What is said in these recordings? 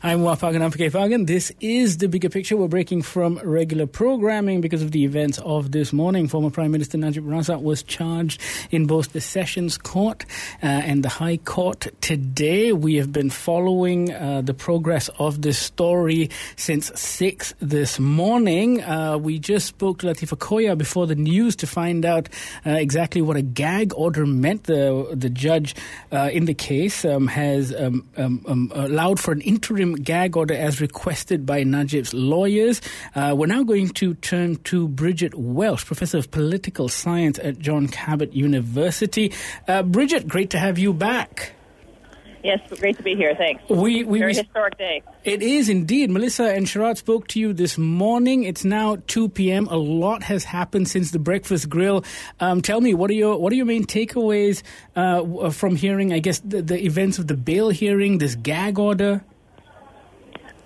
I'm Wafagan Amfike Fagan. This is the bigger picture. We're breaking from regular programming because of the events of this morning. Former Prime Minister Najib Razak was charged in both the Sessions Court uh, and the High Court today. We have been following uh, the progress of this story since 6 this morning. Uh, we just spoke to Latheefa Koya before the news to find out uh, exactly what a gag order meant. The, the judge uh, in the case um, has um, um, um allowed for an interim interim gag order as requested by Najib's lawyers. Uh, we're now going to turn to Bridget Welsh, Professor of Political Science at John Cabot University. Uh, Bridget, great to have you back. Yes, great to be here. Thanks. We, we, Very we, historic day. It is indeed. Melissa and Sharaad spoke to you this morning. It's now 2 p.m. A lot has happened since the breakfast grill. Um, tell me, what are your what are your main takeaways uh, from hearing? I guess the, the events of the bail hearing, this gag order.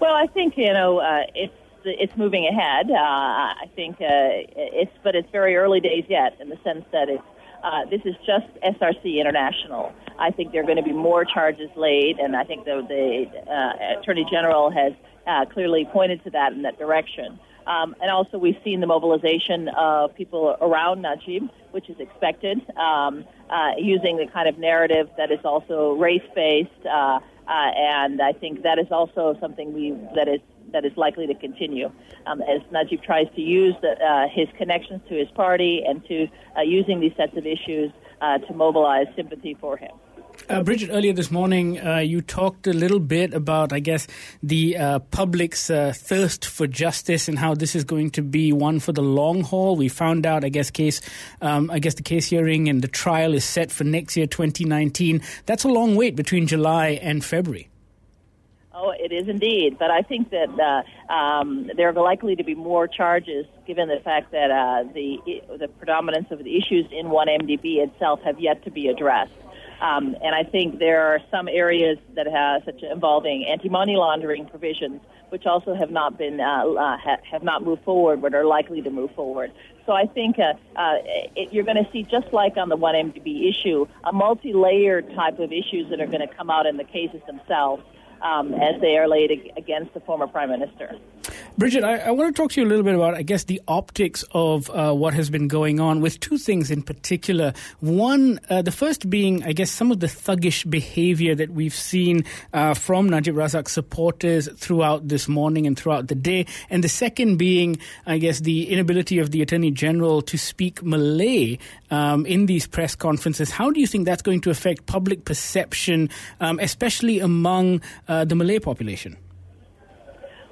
Well, I think you know uh, it's it's moving ahead. Uh, I think uh, it's but it's very early days yet in the sense that it's uh, this is just SRC International. I think there are going to be more charges laid, and I think the, the uh, Attorney General has uh, clearly pointed to that in that direction. Um, and also, we've seen the mobilization of people around Najib, which is expected, um, uh, using the kind of narrative that is also race based. Uh, uh, and I think that is also something we that is that is likely to continue um, as Najib tries to use the, uh, his connections to his party and to uh, using these sets of issues uh, to mobilize sympathy for him. Uh, Bridget, earlier this morning, uh, you talked a little bit about, I guess, the uh, public's uh, thirst for justice and how this is going to be one for the long haul. We found out, I guess, case, um, I guess, the case hearing and the trial is set for next year, 2019. That's a long wait between July and February. Oh, it is indeed. But I think that uh, um, there are likely to be more charges, given the fact that uh, the the predominance of the issues in 1MDB itself have yet to be addressed. Um, and I think there are some areas that have such involving anti-money laundering provisions, which also have not been uh, uh, ha- have not moved forward, but are likely to move forward. So I think uh, uh, it, you're going to see, just like on the 1MDB issue, a multi-layered type of issues that are going to come out in the cases themselves um, as they are laid against the former prime minister. Bridget, I, I, want to talk to you a little bit about, I guess, the optics of uh, what has been going on with two things in particular. One, uh, the first being, I guess, some of the thuggish behavior that we've seen uh, from Najib Razak supporters throughout this morning and throughout the day. And the second being, I guess, the inability of the Attorney General to speak Malay um, in these press conferences. How do you think that's going to affect public perception, um, especially among uh, the Malay population?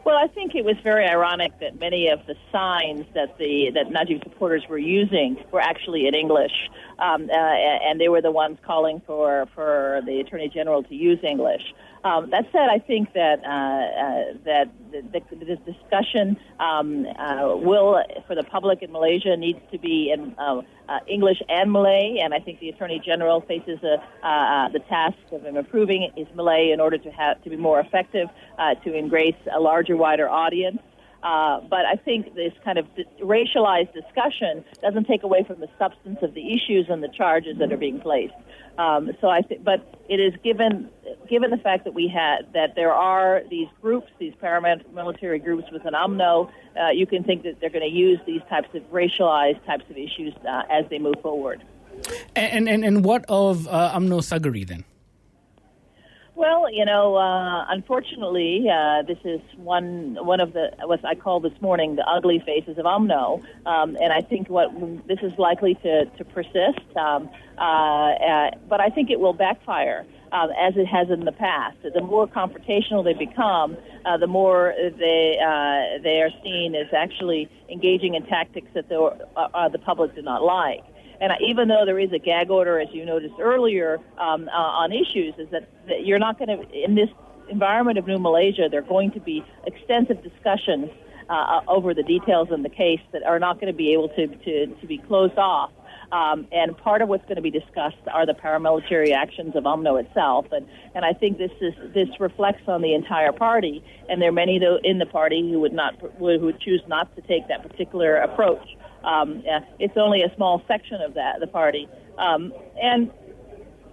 Well, I think it was very ironic that many of the signs that the that Najib supporters were using were actually in English, um, uh, and they were the ones calling for for the Attorney General to use English. Um, that said, I think that uh, uh, that the, the, this discussion um, uh, will, for the public in Malaysia, needs to be in uh, uh, English and Malay, and I think the Attorney General faces a, uh, the task of improving his Malay in order to have to be more effective, to embrace a larger, wider audience. Uh, but I think this kind of racialized discussion doesn't take away from the substance of the issues and the charges that are being placed. Um, so I think, but it is given given the fact that we had that there are these groups, these paramilitary groups within UMNO, uh, you can think that they're going to use these types of racialized types of issues uh, as they move forward. And and and what of uh, UMNO Sagari then? Well, you know, uh, unfortunately, uh, this is one one of the what I call this morning the ugly faces of UMNO, um, and I think what this is likely to to persist. Um, uh, uh, but I think it will backfire. Um, as it has in the past. The more confrontational they become, uh, the more they uh, they are seen as actually engaging in tactics that the, uh, uh the public do not like. And even though there is a gag order, as you noticed earlier, um, uh, on issues, is that, that you're not going to, in this environment of New Malaysia, there are going to be extensive discussions uh, over the details in the case that are not going to be able to, to, to be closed off. Um, and part of what's going to be discussed are the paramilitary actions of UMNO itself. And, and I think this is this reflects on the entire party. And there are many in the party who would not who would choose not to take that particular approach. Um, it's only a small section of that the party, um, and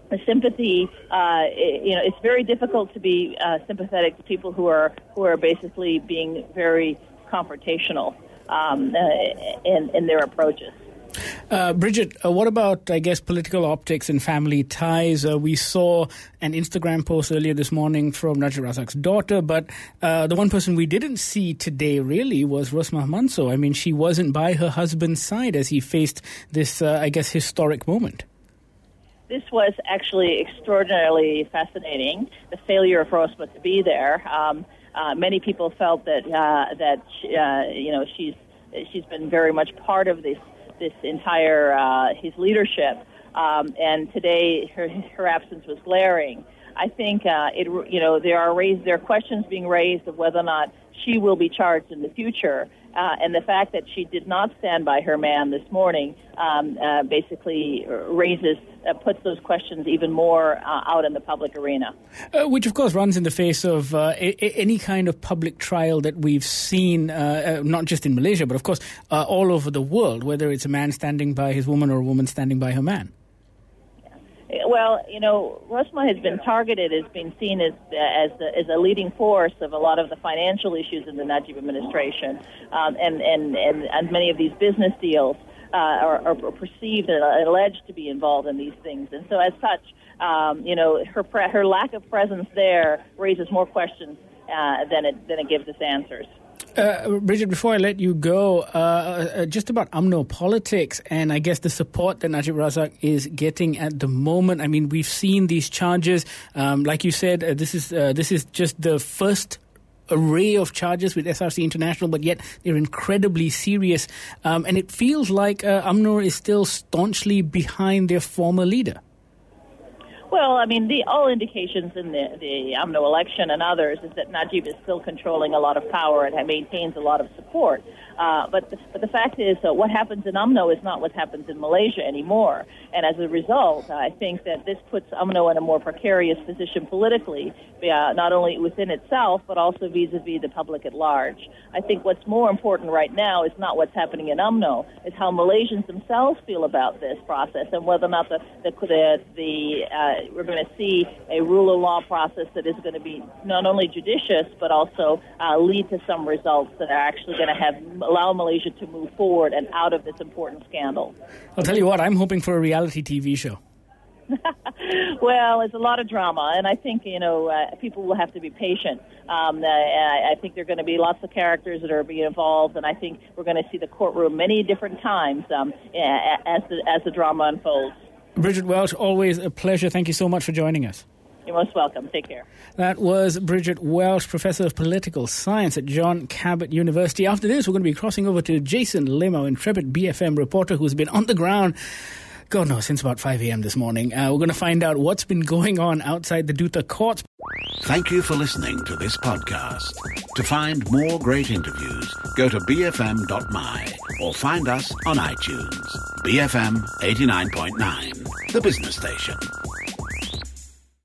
the sympathy. Uh, you know, it's very difficult to be uh, sympathetic to people who are who are basically being very confrontational um, uh, in in their approaches. Uh, Bridget, uh, what about, I guess, political optics and family ties? Uh, we saw an Instagram post earlier this morning from Najib Razak's daughter, but uh, the one person we didn't see today really was Rosmah Mansor. I mean, she wasn't by her husband's side as he faced this, uh, I guess, historic moment. This was actually extraordinarily fascinating, the failure of Rosmah to be there. Um, uh, many people felt that, that you know, she's, she's been very much part of this this entire uh, his leadership. Um, and today, her, her absence was glaring. I think uh, it, you know, there are raised, there are questions being raised of whether or not she will be charged in the future. Uh, and the fact that she did not stand by her man this morning um, uh, basically raises, uh, puts those questions even more uh, out in the public arena. Uh, which, of course, runs in the face of uh, a- any kind of public trial that we've seen, not just in Malaysia, but of course all over the world, whether it's a man standing by his woman or a woman standing by her man. Well, you know, Rosmah has been targeted as being seen as as, the, as a leading force of a lot of the financial issues in the Najib administration, um, and, and and and many of these business deals uh, are, are perceived and alleged to be involved in these things. And so, as such, um, you know, her pre- her lack of presence there raises more questions uh, than it than it gives us answers. Uh, Bridget, before I let you go, uh, uh, just about UMNO politics and I guess the support that Najib Razak is getting at the moment. I mean, we've seen these charges. Um, like you said, uh, this is uh, this is just the first array of charges with SRC International, but yet they're incredibly serious. Um, and it feels like uh, UMNO is still staunchly behind their former leader. Well, I mean, the all indications in the the UMNO election and others is that Najib is still controlling a lot of power and maintains a lot of support. Uh, but the, but the fact is, uh, what happens in UMNO is not what happens in Malaysia anymore. And as a result, I think that this puts UMNO in a more precarious position politically, uh, not only within itself but also vis-a-vis the public at large. I think what's more important right now is not what's happening in UMNO, is how Malaysians themselves feel about this process and whether or not the the, the, the uh, we're going to see a rule of law process that is going to be not only judicious but also uh, lead to some results that are actually going to have allow Malaysia to move forward and out of this important scandal. I'll tell you what, I'm hoping for a reality TV show. well, it's a lot of drama, and I think you know uh, people will have to be patient. Um, uh, I think there are going to be lots of characters that are being involved, and I think we're going to see the courtroom many different times um, as the as the drama unfolds. Bridget Welsh, always a pleasure. Thank you so much for joining us. You're most welcome. Take care. That was Bridget Welsh, Professor of Political Science at John Cabot University. After this, we're going to be crossing over to Jason Lim, our intrepid BFM reporter who's been on the ground God knows, since about 5 a.m. this morning. Uh, we're going to find out what's been going on outside the Duta courts. Thank you for listening to this podcast. To find more great interviews, go to bfm.my or find us on iTunes. BFM 89.9, the business station.